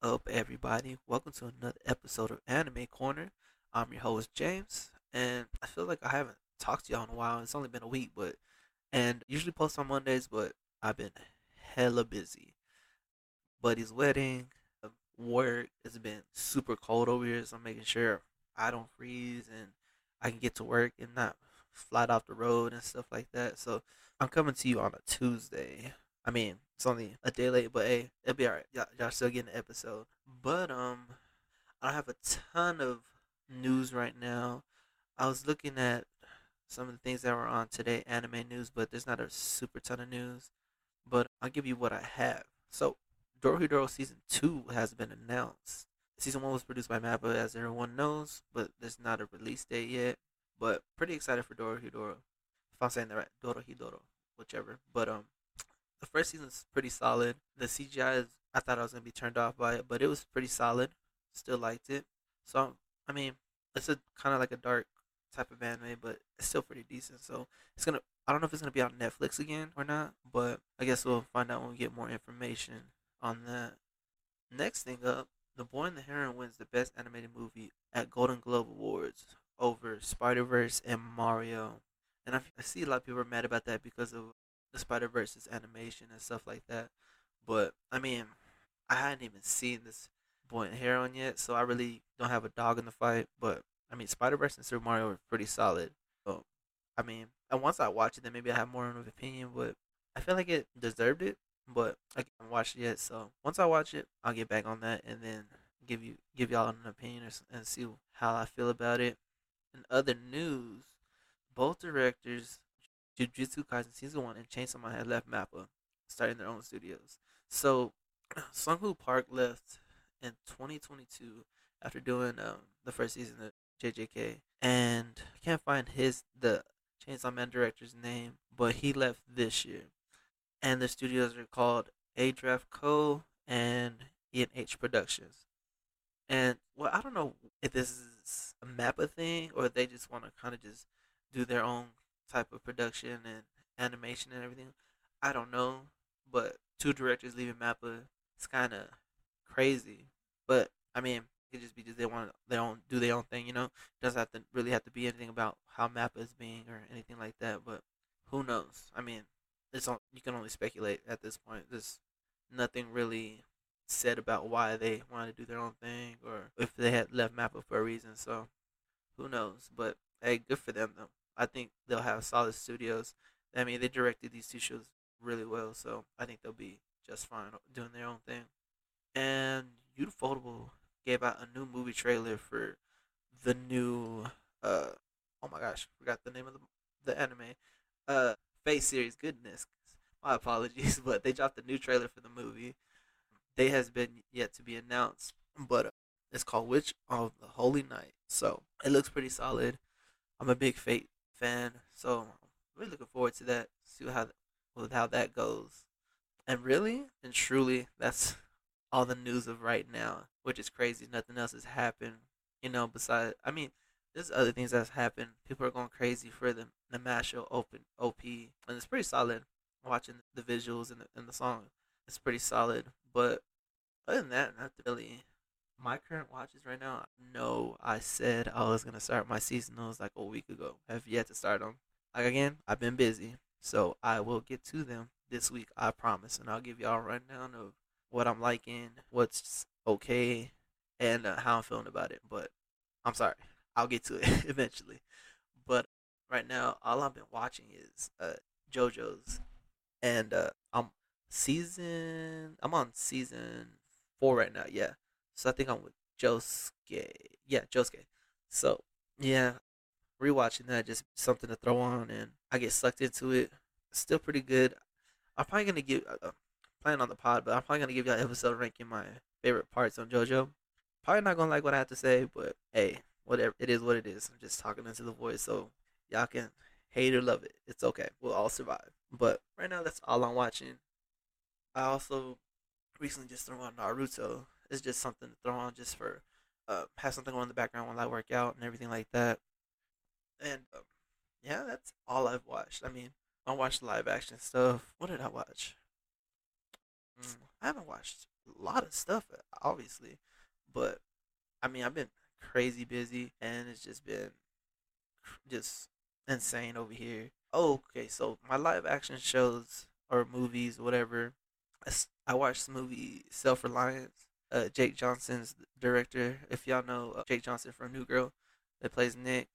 Up, everybody? Welcome to another episode of Anime Corner. I'm your host, James, and I feel like I haven't talked to y'all in a while. It's only been a week, but and usually post on Mondays, but I've been hella busy. Buddy's wedding, uh, work. It's been super cold over here, so I'm making sure I don't freeze and I can get to work and not flat off the road and stuff like that. So I'm coming to you on a Tuesday. I mean, it's only a day late, but hey, it'll be alright. Y'all, y'all still getting the episode. But um, I don't have a ton of news right now. I was looking at some of the things that were on today anime news, but there's not a super ton of news. But I'll give you what I have. So, Dorohedoro season two has been announced. Season one was produced by Mappa, as everyone knows, but there's not a release date yet. But pretty excited for Dorohedoro. If I'm saying that right, Dorohedoro, whichever. But um, the first season's pretty solid. The CGI is, I thought I was gonna be turned off by it, but it was pretty solid. Still liked it. So I mean, it's a kind of like a dark type of anime, but it's still pretty decent. So it's gonna. I don't know if it's gonna be on Netflix again or not, but I guess we'll find out when we get more information on that. Next thing up, The Boy and the Heron wins the Best Animated Movie at Golden Globe Awards over Spider Verse and Mario. And I see a lot of people are mad about that because of the Spider Verse's animation and stuff like that. But I mean, I hadn't even seen this Boy and Heron yet, so I really don't have a dog in the fight. But I mean, Spider Verse and Super Mario are pretty solid. So I mean, and once I watch it, then maybe I have more of an opinion. But I feel like it deserved it. But I haven't watched it yet, so once I watch it, I'll get back on that and then give you give y'all an opinion and see how I feel about it. In other news, both directors, Jujutsu Kaisen season one and Chainsaw Man, had left Mappa, starting their own studios. So Sunghoo Park left in 2022 after doing um, the first season of JJK, and I can't find his the Chainsaw Man director's name, but he left this year. And the studios are called A Draft Co. and E&H Productions. And well, I don't know if this is a Mappa thing or they just want to kind of just do their own type of production and animation and everything. I don't know, but two directors leaving Mappa, it's kind of crazy. But I mean, it just be just they want their own do their own thing, you know. Doesn't have to really have to be anything about how Mappa is being or anything like that. But who knows? I mean, it's on, you can only speculate at this point. There's nothing really said about why they wanted to do their own thing or if they had left Mappa for a reason. So who knows? But hey, good for them though. I think they'll have solid studios. I mean, they directed these two shows really well, so I think they'll be just fine doing their own thing. And Ufotable gave out a new movie trailer for the new uh oh my gosh, forgot the name of the the anime uh Fate series. Goodness, my apologies, but they dropped a new trailer for the movie. They has been yet to be announced, but it's called Witch of the Holy Night. So it looks pretty solid. I'm a big Fate fan, so I'm really looking forward to that. See how with how that goes. And really and truly, that's all the news of right now, which is crazy. Nothing else has happened, you know. Besides, I mean, there's other things that's happened. People are going crazy for the the Mashle open OP, and it's pretty solid. Watching the visuals and the, and the song, it's pretty solid. But other than that, not really. My current watches right now. No, I said I was gonna start my seasonals like a week ago. I have yet to start them. Like again, I've been busy, so I will get to them this week. I promise, and I'll give y'all a rundown of what I'm liking, what's okay, and uh, how I'm feeling about it. But I'm sorry, I'll get to it eventually. But right now, all I've been watching is uh, JoJo's, and uh, I'm season. I'm on season four right now. Yeah, so I think I'm with Josuke. Yeah, Josuke. So yeah, rewatching that just something to throw on, and I get sucked into it. Still pretty good. I'm probably gonna give. Uh, playing on the pod, but I'm probably gonna give y'all episode ranking my favorite parts on JoJo. Probably not gonna like what I have to say, but hey, whatever. It is what it is. I'm just talking into the voice, so y'all can hate or love it. It's okay. We'll all survive. But right now, that's all I'm watching. I also recently just threw on Naruto. It's just something to throw on just for uh, have something on in the background while I work out and everything like that. And um, yeah, that's all I've watched. I mean, I watched live action stuff. What did I watch? Mm, I haven't watched a lot of stuff, obviously, but I mean, I've been crazy busy, and it's just been just insane over here. Oh, okay, so my live action shows or movies, whatever. I watched the movie Self Reliance. Uh, Jake Johnson's director. If y'all know uh, Jake Johnson from New Girl, that plays Nick.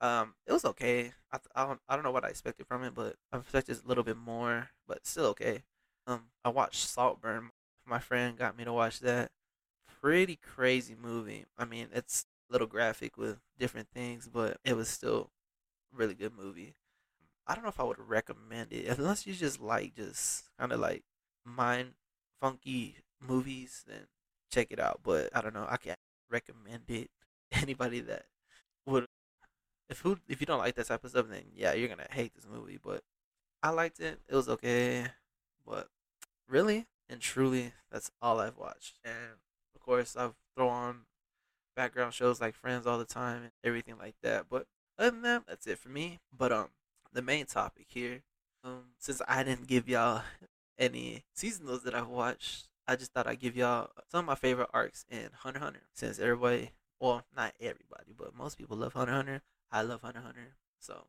Um, it was okay. I, I don't I don't know what I expected from it, but I expected a little bit more, but still okay. Um, I watched Saltburn. My friend got me to watch that. Pretty crazy movie. I mean, it's a little graphic with different things, but it was still a really good movie. I don't know if I would recommend it unless you just like just kind of like mind funky movies. Then check it out. But I don't know. I can't recommend it. Anybody that would if who if you don't like that type of stuff, then yeah, you're gonna hate this movie. But I liked it. It was okay. But really and truly, that's all I've watched. And of course, I've throw on background shows like Friends all the time and everything like that. But other than that, that's it for me. But um, the main topic here, um, since I didn't give y'all any seasonals that I've watched, I just thought I'd give y'all some of my favorite arcs in Hunter Hunter. Since everybody, well, not everybody, but most people love Hunter Hunter. I love Hunter Hunter. So,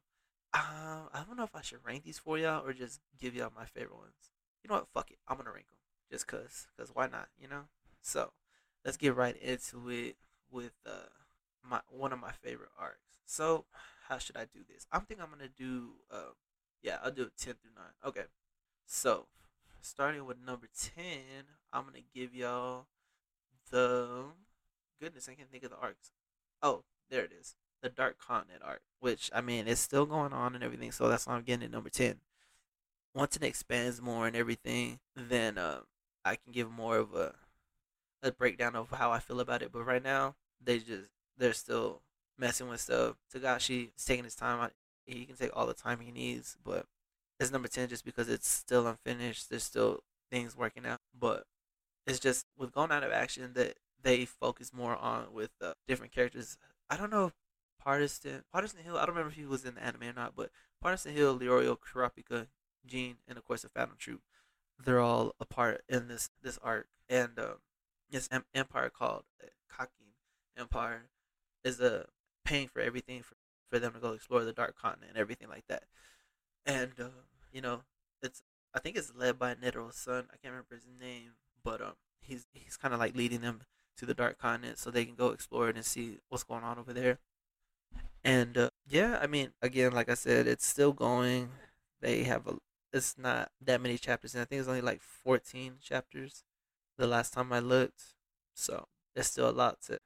uh, I don't know if I should rank these for y'all or just give y'all my favorite ones. You know what? Fuck it. I'm gonna rank them just cause, cause why not? You know. So, let's get right into it with uh my one of my favorite arcs. So, how should I do this? I'm thinking I'm gonna do uh, yeah, I'll do it ten through nine. Okay. So, starting with number ten, I'm gonna give y'all the goodness. I can't think of the arcs. Oh, there it is the Dark Continent arc, which I mean it's still going on and everything, so that's why I'm getting it number ten. Once it expands more and everything, then um, I can give more of a a breakdown of how I feel about it. But right now, they just they're still messing with stuff. Togashi is taking his time. He can take all the time he needs, but it's number ten just because it's still unfinished. There's still things working out, but it's just with going out of action that they focus more on with uh, different characters. I don't know Pariston Pariston Hill. I don't remember if he was in the anime or not, but Pariston Hill, Leorio, Kurapika, Jean, and of course the Phantom Troupe. They're all a part in this this arc, and um, this empire called uh, Kakin Empire is a uh, paying for everything for, for them to go explore the Dark Continent and everything like that. And uh, you know, it's I think it's led by Netero's son. I can't remember his name, but um, he's he's kind of like leading them to the Dark Continent so they can go explore it and see what's going on over there. And uh, yeah, I mean, again, like I said, it's still going. They have a. It's not that many chapters, and I think it's only like fourteen chapters. The last time I looked, so there's still a lot to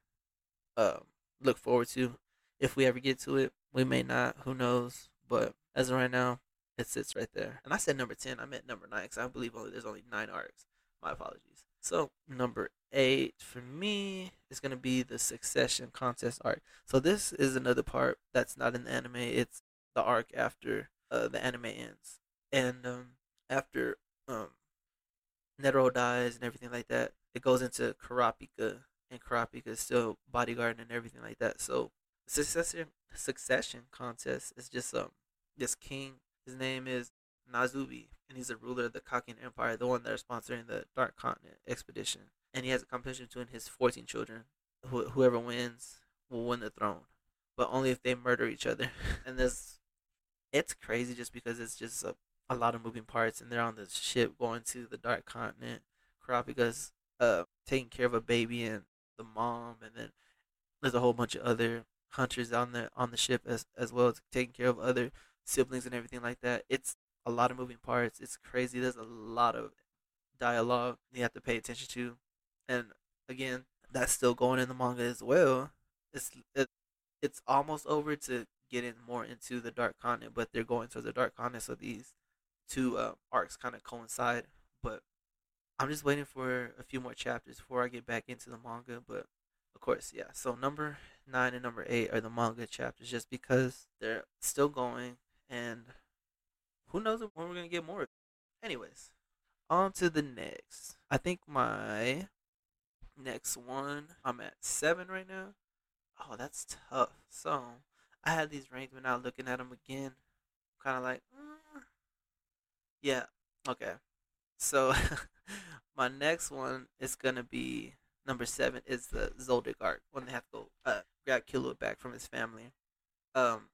um, look forward to. If we ever get to it, we may not. Who knows? But as of right now, it sits right there. And I said number ten. I meant number nine because I believe only there's only nine arcs. My apologies. So number eight for me is gonna be the Succession contest arc. So this is another part that's not in the anime. It's the arc after uh, the anime ends, and um, after um, Netero dies and everything like that, it goes into Kurapika. and Kurapika is still bodyguarding and everything like that. So succession succession contest is just um this king. His name is Nasubi, and he's a ruler of the Kakin Empire, the one that are sponsoring the Dark Continent expedition. And he has a competition between his 14 children. Wh- whoever wins will win the throne, but only if they murder each other. and this, it's crazy just because it's just a, a lot of moving parts, and they're on the ship going to the Dark Continent. Kurapika's uh taking care of a baby and the mom, and then there's a whole bunch of other hunters on the on the ship as as well as taking care of other siblings and everything like that. It's a lot of moving parts. It's crazy. There's a lot of dialogue you have to pay attention to, and again, that's still going in the manga as well. It's it, it's almost over to getting more into the Dark Continent, but they're going towards the Dark Continent, so these two uh, arcs kind of coincide. But I'm just waiting for a few more chapters before I get back into the manga. But of course, yeah. So number nine and number eight are the manga chapters, just because they're still going and who knows when we're gonna get more. Anyways, on to the next. I think my next one, I'm at seven right now. Oh, that's tough. So I had these ranked, but now looking at them again, kind of like, mm. yeah, okay. So my next one is gonna be number seven. Is the Zoldyck arc when they have to go uh, grab Killua back from his family. Um,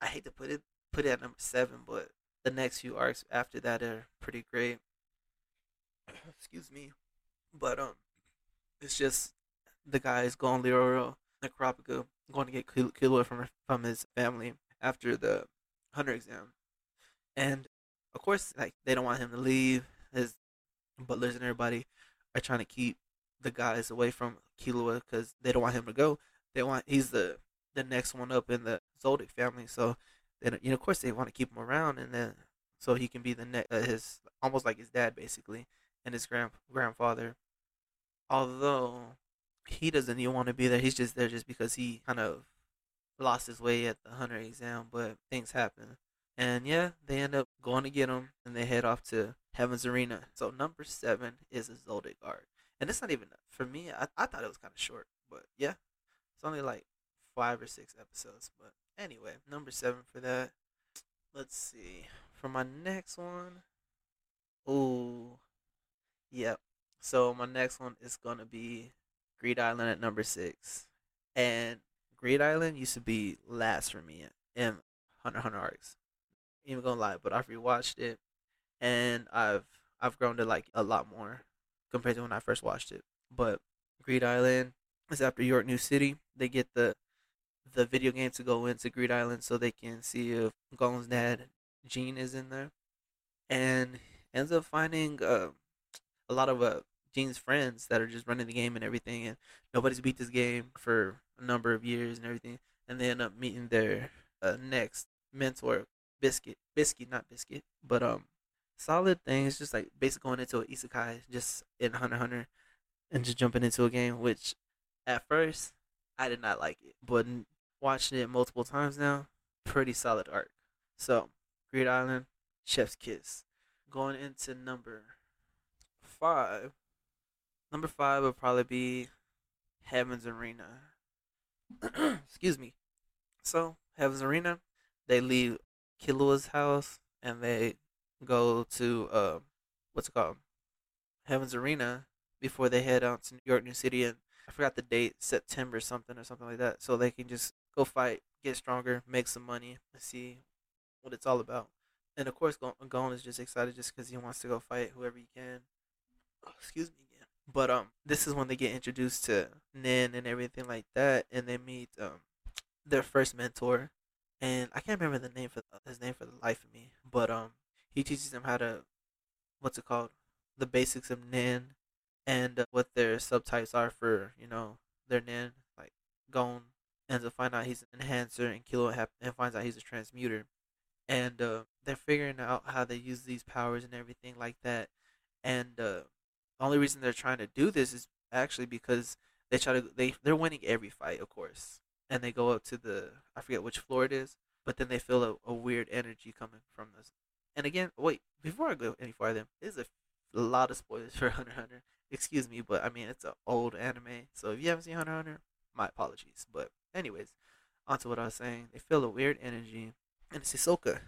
I hate to put it put it at number seven, but the next few arcs after that are pretty great. Excuse me, but um, it's just the guys going Leoro Necropica going to get Killua from from his family after the hunter exam, and of course, like they don't want him to leave. His butlers and everybody are trying to keep the guys away from Killua because they don't want him to go. They want he's the the next one up in the Zoldyck family, so then you know of course they want to keep him around and then so he can be the next uh, his almost like his dad basically and his grand grandfather. Although he doesn't even want to be there, he's just there just because he kind of lost his way at the hunter exam, but things happen. And yeah, they end up going to get him and they head off to Heaven's Arena. So number seven is a Zoldyck arc. And it's not even, for me, I, I thought it was kind of short. But yeah, it's only like five or six episodes. But anyway, number seven for that. Let's see. For my next one. Ooh. Yep. So my next one is to be Greed Island at number six. And Greed Island used to be last for me in Hunter Hunter arcs even gonna lie, but I've rewatched it and I've I've grown to like a lot more compared to when I first watched it. But Greed Island is after York New City. They get the the video game to go into Greed Island so they can see if Gon's dad Gene is in there, and ends up finding uh, a lot of uh, Gene's friends that are just running the game and everything, and nobody's beat this game for a number of years and everything, and they end up meeting their uh, next mentor biscuit, biscuit, not biscuit, but um, solid thing. Just like basically going into an isekai, just in Hunter Hunter, and just jumping into a game. Which at first I did not like it, but watching it multiple times now, pretty solid arc. So, Greed Island, Chef's Kiss. Going into number five. Number five would probably be Heaven's Arena. Excuse me. So, Heaven's Arena, they leave Killua's house and they go to uh, what's it called Heaven's Arena before they head out to New York New City and I forgot the date September something or something like that so they can just go fight get stronger make some money and see what it's all about. And of course Gon is just excited just because he wants to go fight whoever he can. Excuse me again. But um this is when they get introduced to Nen and everything like that and they meet um their first mentor. And I can't remember the name for his name for the life of me, but um, he teaches them how to, what's it called, the basics of Nen, and uh, what their subtypes are for you know their Nen. Like Gon ends up find out he's an enhancer, and Killua ha- and finds out he's a transmuter, and uh, they're figuring out how they use these powers and everything like that. And uh, the only reason they're trying to do this is actually because they try to they they're winning every fight, of course and they go up to the I forget which floor it is, but then they feel a, a weird energy coming from this. And again, wait, before I go any farther, there's a, a lot of spoilers for Hunter Hunter. Excuse me, but I mean it's an old anime, so if you haven't seen Hunter Hunter, my apologies. But anyways, onto what I was saying. They feel a weird energy, and it's Hisoka.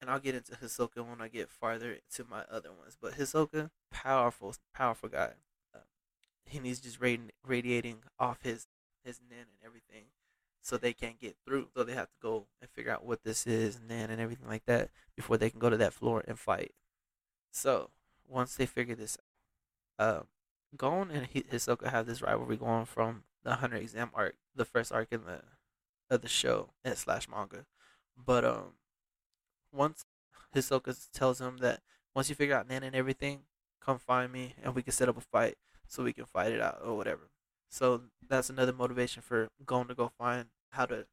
And I'll get into Hisoka when I get farther into my other ones. But Hisoka, powerful, powerful guy. Um, and he's just radi- radiating off his his nen and everything so they can't get through. So they have to go and figure out what this is, nen and everything like that before they can go to that floor and fight. So once they figure this out, um, Gon and Hisoka have this rivalry going from the Hunter exam arc, the first arc in the of the show and slash manga. But um, once Hisoka tells him that once you figure out Nen and everything, come find me and we can set up a fight so we can fight it out or whatever. So that's another motivation for going to go find how to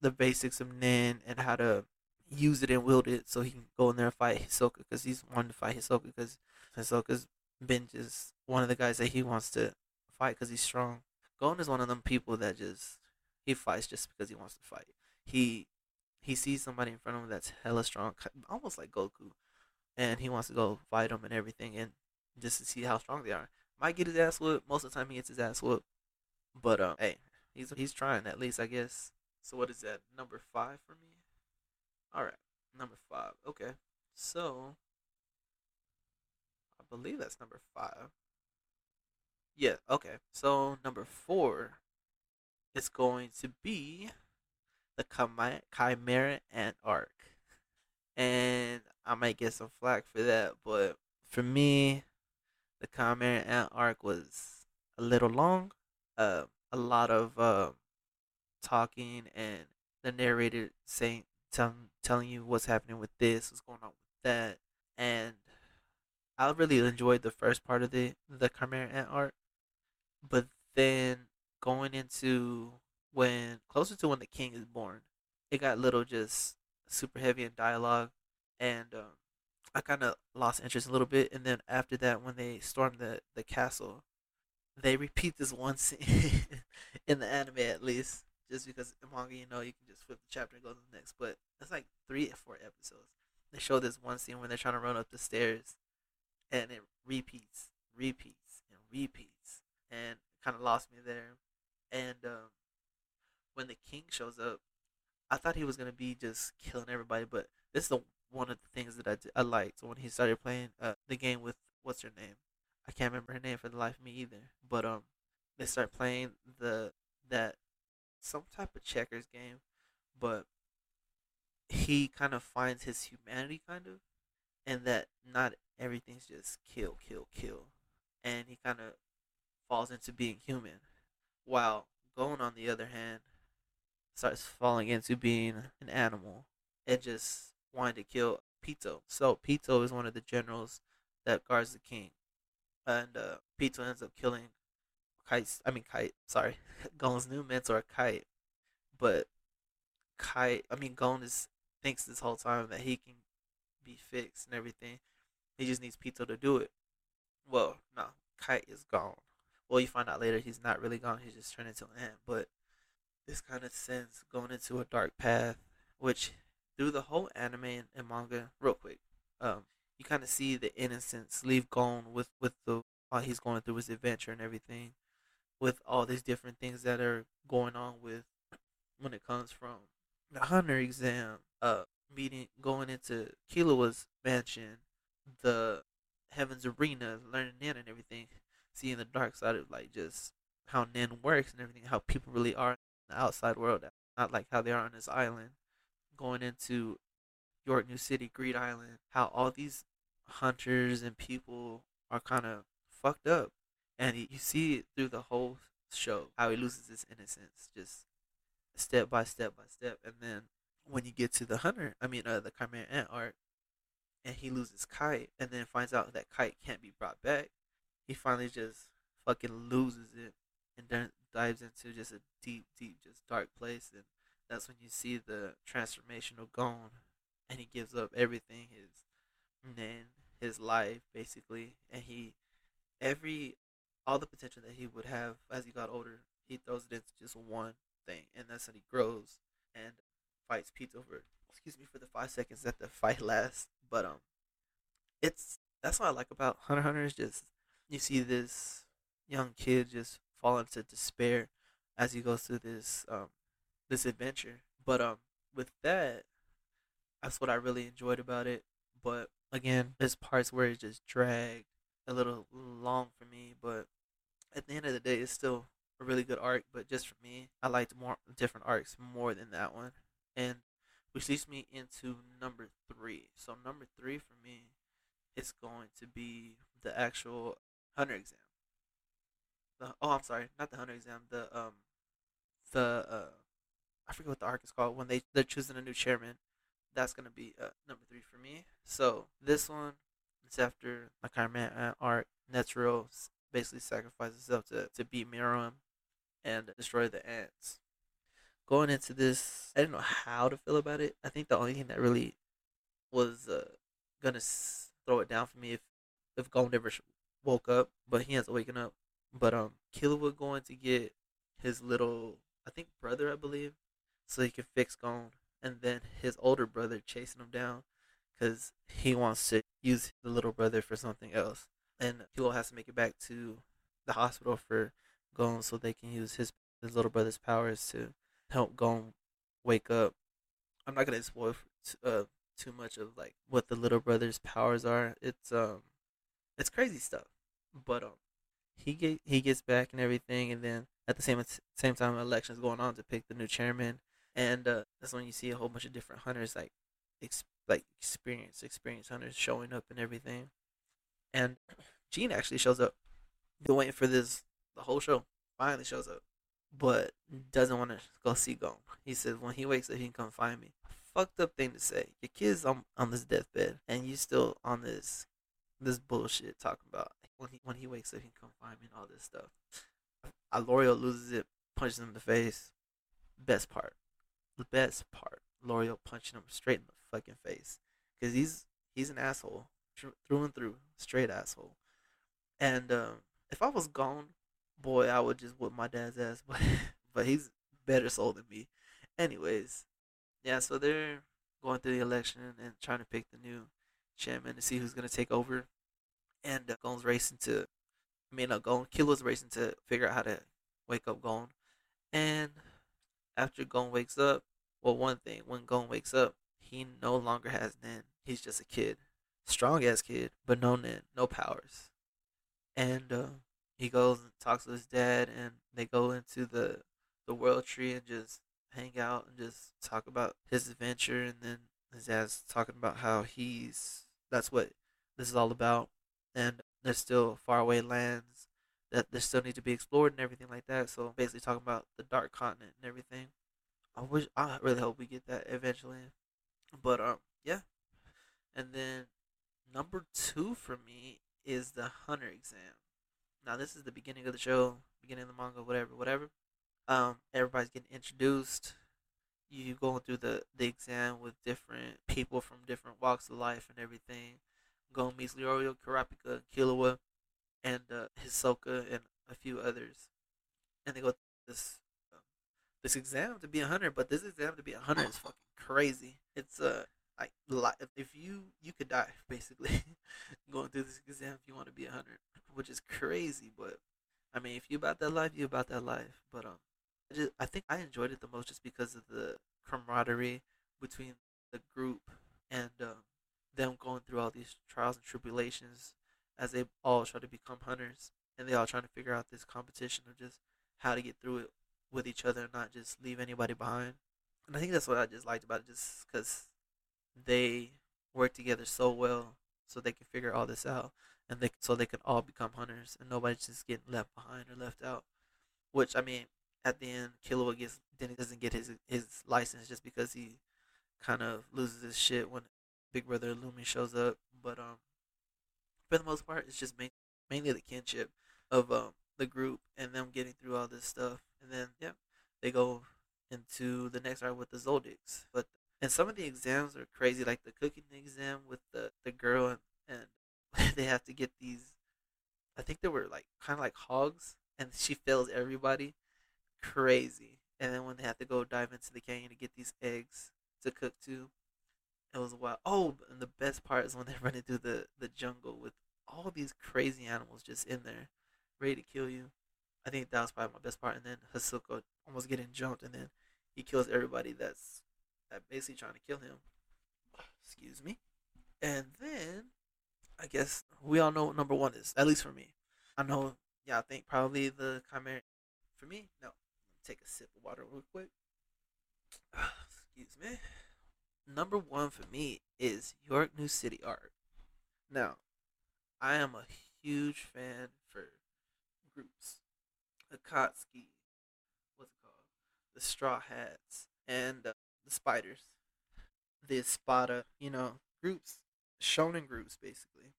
the basics of Nen and how to use it and wield it so he can go in there and fight Hisoka because he's wanting to fight Hisoka because Hisoka's been just one of the guys that he wants to fight because he's strong. Gon is one of them people that just he fights just because he wants to fight. He he sees somebody in front of him that's hella strong, almost like Goku, and he wants to go fight them and everything, and just to see how strong they are. Might get his ass whooped. Most of the time, he gets his ass whooped. But um, hey, he's he's trying at least, I guess. So what is that? Number five for me. All right, number five. Okay, so I believe that's number five. Yeah, okay. So number four is going to be the Chimera Ant arc. And I might get some flack for that, but for me, the Chimera Ant arc was a little long. Uh, a lot of uh, talking and the narrator saying, telling, telling you what's happening with this, what's going on with that, and I really enjoyed the first part of the the Chimera Ant arc, but then going into when closer to when the king is born, it got little just super heavy in dialogue, and um, I kind of lost interest a little bit. And then after that, when they storm the the castle, they repeat this one scene in the anime at least, just because in manga you know you can just flip the chapter and go to the next. But it's like three or four episodes. They show this one scene when they're trying to run up the stairs, and it repeats, repeats, and repeats, and kind of lost me there. And um, when the king shows up, I thought he was gonna be just killing everybody, but this is the one of the things that I, did, I liked when he started playing uh, the game with what's her name. I can't remember her name for the life of me either. But um, they start playing the that some type of checkers game, but he kind of finds his humanity kind of, and that not everything's just kill, kill, kill, and he kind of falls into being human, while Gon on the other hand starts falling into being an animal and just wanting to kill Pitou. So Pitou is one of the generals that guards the king, and uh, Pitou ends up killing Kite. I mean Kite. Sorry, Gon's new mentor Kite, but Kite. I mean Gon is thinks this whole time that he can be fixed and everything. He just needs Pitou to do it. Well, no, Kite is gone. Well, you find out later he's not really gone. He's just turned into an ant. But this kind of sends going into a dark path, which through the whole anime and, and manga, real quick, um, you kind of see the innocence leave Gon with with the while he's going through his adventure and everything, with all these different things that are going on with when it comes from the hunter exam, uh, meeting going into Killua's mansion, the Heaven's Arena, learning Nen and everything, seeing the dark side of like just how Nen works and everything, how people really are in the outside world, not like how they are on this island. Going into York New City, Greed Island, how all these hunters and people are kind of fucked up, and you see it through the whole show how he loses his innocence, just step by step by step, and then when you get to the hunter, I mean uh, the Chimera Ant arc, and he loses Kite, and then finds out that Kite can't be brought back, he finally just fucking loses it and then dives into just a deep, deep, just dark place, and that's when you see the transformational gone and he gives up everything, his name his life basically, and he every all the potential that he would have as he got older, he throws it into just one thing, and that's when he grows and fights Pete over. Excuse me for the five seconds that the fight lasts, but um, it's that's what I like about Hunter Hunter is just you see this young kid just fall into despair as he goes through this um this adventure. But um with that, that's what I really enjoyed about it. But again, there's parts where it just dragged a little long for me. But at the end of the day, it's still a really good arc. But just for me, I liked more different arcs more than that one. And which leads me into number three. So number three for me is going to be the actual hunter exam. The oh, I'm sorry, not the hunter exam. The um, the uh, I forget what the arc is called when they they're choosing a new chairman. That's gonna be uh, number three for me. So this one is after my Chimera arc. Netero basically sacrifices himself to to beat Meruem and destroy the ants. Going into this, I didn't know how to feel about it. I think the only thing that really was uh, gonna s- throw it down for me if if Gon ever woke up, but he up waking up. But um, Killua going to get his little, I think brother, I believe, so he can fix Gon, and then his older brother chasing him down because he wants to use the little brother for something else, and Killua has to make it back to the hospital for Gon so they can use his his little brother's powers to help Gon wake up. I'm not gonna spoil uh, too much of like what the little brother's powers are. It's um it's crazy stuff. But um, he get he gets back and everything, and then at the same same time, elections going on to pick the new chairman, and uh, that's when you see a whole bunch of different hunters like, like experience experience hunters showing up and everything, and Gene actually shows up. Been waiting for this the whole show. Finally shows up, but doesn't want to go see Gon. He says when he wakes up, he can come find me. Fucked up thing to say. Your kid's on on this deathbed, and you still on this this bullshit talking about when he when he wakes up, he can come find me and all this stuff. Leorio loses it, punches him in the face. Best part, the best part. Leorio punching him straight in the fucking face, cause he's he's an asshole through and through, straight asshole. And um, if I was Gon, boy, I would just whip my dad's ass. But but he's better soul than me. Anyways, yeah. So they're going through the election and trying to pick the new chairman to see who's gonna take over. And uh, Gon's racing to, I mean, uh, Gon Killua's racing to figure out how to wake up Gon. And after Gon wakes up, well, one thing when Gon wakes up, he no longer has Nen. He's just a kid, strong ass kid, but no Nen, no powers. And uh, he goes and talks to his dad, and they go into the the world tree and just hang out and just talk about his adventure. And then his dad's talking about how he's that's what this is all about, and there's still faraway lands that there still need to be explored and everything like that. So basically, talking about the dark continent and everything. I wish I really hope we get that eventually, but um yeah, and then number two for me is the hunter exam. Now this is the beginning of the show, beginning of the manga, whatever, whatever. Um, everybody's getting introduced. You going through the the exam with different people from different walks of life and everything. Gon meets Leorio, Kurapika, Killua, and uh, Hisoka, and a few others, and they go this this exam to be a hunter. But this exam to be a hunter is fucking crazy. It's uh like if you you could die basically going through this exam if you want to be a hunter, which is crazy. But I mean, if you about that life, you about that life. But um, I just I think I enjoyed it the most just because of the camaraderie between the group and um, them going through all these trials and tribulations as they all try to become hunters and they all trying to figure out this competition of just how to get through it with each other and not just leave anybody behind. And I think that's what I just liked about it, just because they work together so well so they can figure all this out and they so they can all become hunters and nobody's just getting left behind or left out. Which I mean, at the end, Killua gets then he doesn't get his his license just because he kind of loses his shit when Big Brother Illumi shows up. But um, for the most part, it's just main, mainly the kinship of um the group and them getting through all this stuff, and then yeah, they go into the next arc with the Zoldycks. But and some of the exams are crazy, like the cooking exam with the the girl, and, and they have to get these. I think they were like kind of like hogs, and she fails everybody. Crazy. And then when they have to go dive into the canyon to get these eggs to cook too, it was wild. Oh, and the best part is when they're running through the the jungle with all these crazy animals just in there, ready to kill you. I think that was probably my best part. And then Hisoka almost getting jumped, and then he kills everybody that's that basically trying to kill him. Excuse me. And then I guess we all know what number one is, at least for me. I know yeah, I think probably the chimera for me, no. Take a sip of water real quick. Excuse me. Number one for me is York New City art. Now, I am a huge fan for groups. Akatsuki, what's it called? The Straw Hats, and uh, the spiders, the Espada, you know, groups, shonen groups basically.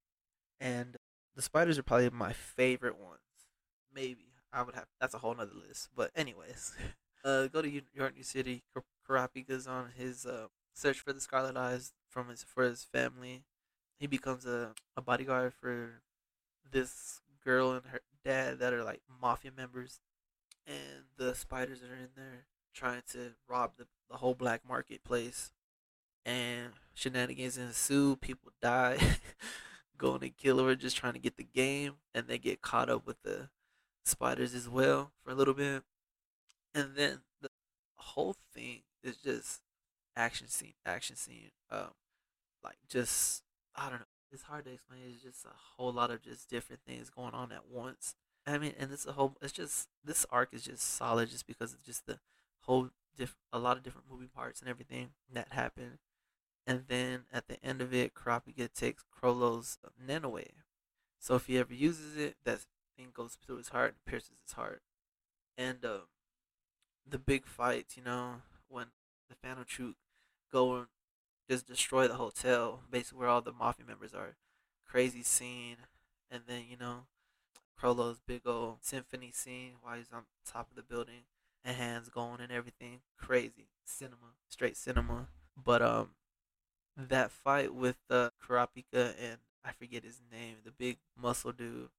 And the spiders are probably my favorite ones. Maybe I would have. That's a whole nother list. But anyways, uh, go to York New City. Kurapika's on his uh, search for the Scarlet Eyes from his for his family. He becomes a, a bodyguard for this girl and her dad that are like mafia members, and the spiders are in there trying to rob the, the whole black marketplace. And shenanigans ensue. People die. going to kill her just trying to get the game. And they get caught up with the spiders as well for a little bit. And then the whole thing is just action scene, action scene. Um, like just I don't know. It's hard to explain. It's just a whole lot of just different things going on at once. I mean, and it's a whole. It's just this arc is just solid, just because it's just the whole diff, a lot of different moving parts and everything that happen. And then at the end of it, Kurapika takes Chrollo's nanowave. So if he ever uses it, that thing goes through his heart and pierces his heart. And um, the big fights, you know, when the Phantom Troupe go just destroy the hotel, basically where all the mafia members are. Crazy scene, and then you know, Chrollo's big old symphony scene while he's on top of the building and hands going and everything. Crazy cinema, straight cinema. But um, that fight with uh, Kurapika and I forget his name, the big muscle dude,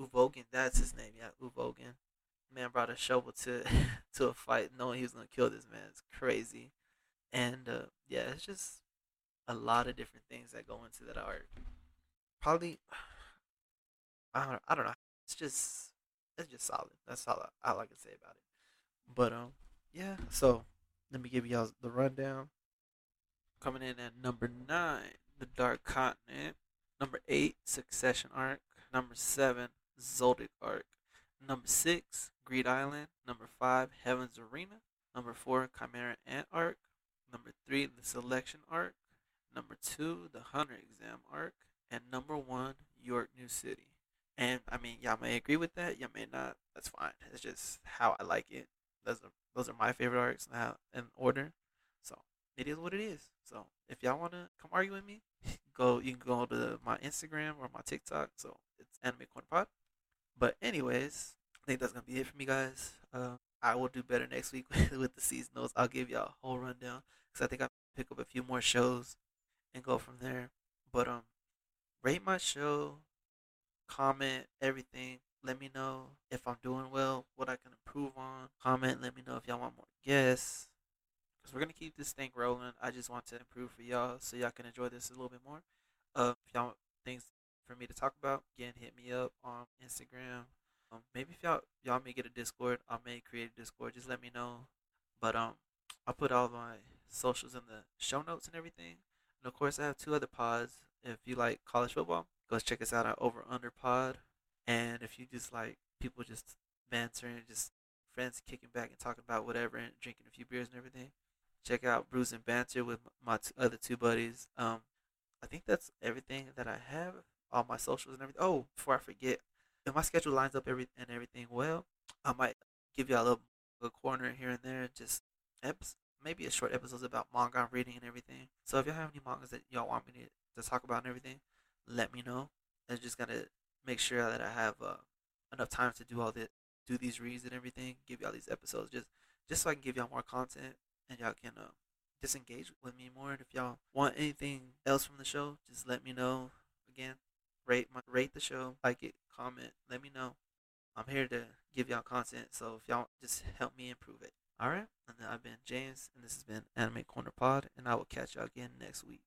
Uvogin. That's his name. Yeah, Uvogin. Man brought a shovel to to a fight, knowing he was gonna kill this man. It's crazy, and uh, yeah, it's just a lot of different things that go into that art. Probably, I don't, I don't know. It's just, it's just solid. That's all I, all I can say about it. But um, yeah. So let me give y'all the rundown. Coming in at number nine, The Dark Continent. Number eight, Succession Arc. Number seven, Zoldyck Arc. Number six, Greed Island. Number five, Heaven's Arena. Number four, Chimera Ant Arc. Number three, the Selection Arc. Number two, the Hunter Exam Arc. And number one, York New City. And I mean, y'all may agree with that, y'all may not. That's fine. It's just how I like it. Those are those are my favorite arcs now in order. So it is what it is. So if y'all wanna come argue with me, go you can go to my Instagram or my TikTok. So it's Anime Corner Pod. But anyways, I think that's gonna be it for me, guys. Uh, I will do better next week with the seasonals. I'll give y'all a whole rundown because I think I pick up a few more shows and go from there. But um, rate my show, comment everything. Let me know if I'm doing well, what I can improve on. Comment. Let me know if y'all want more guests. Cause we're gonna keep this thing rolling. I just want to improve for y'all so y'all can enjoy this a little bit more. Uh, if y'all want things for me to talk about, again, hit me up on Instagram. Um, maybe if y'all y'all may get a Discord, I may create a Discord. Just let me know. But um, I'll put all my socials in the show notes and everything. And of course, I have two other pods. If you like college football, go check us out at Over Under Pod. And if you just like people just bantering, just friends kicking back and talking about whatever and drinking a few beers and everything, check out Brews and Banter with my t- other two buddies. Um, I think that's everything that I have. All my socials and everything. Oh, before I forget, if my schedule lines up every and everything well, I might give y'all a little a corner here and there. Just maybe a short episodes about manga I'm reading and everything. So if y'all have any mangas that y'all want me to, to talk about and everything, let me know. I just gotta make sure that I have uh, enough time to do all the do these reads and everything. Give y'all these episodes just just so I can give y'all more content and y'all can uh, disengage with me more. And if y'all want anything else from the show, just let me know. Again, rate my rate the show, like it, comment, let me know. I'm here to give y'all content, so if y'all just help me improve it. Alright? And then I've been James, and this has been Anime Corner Pod, and I will catch y'all again next week.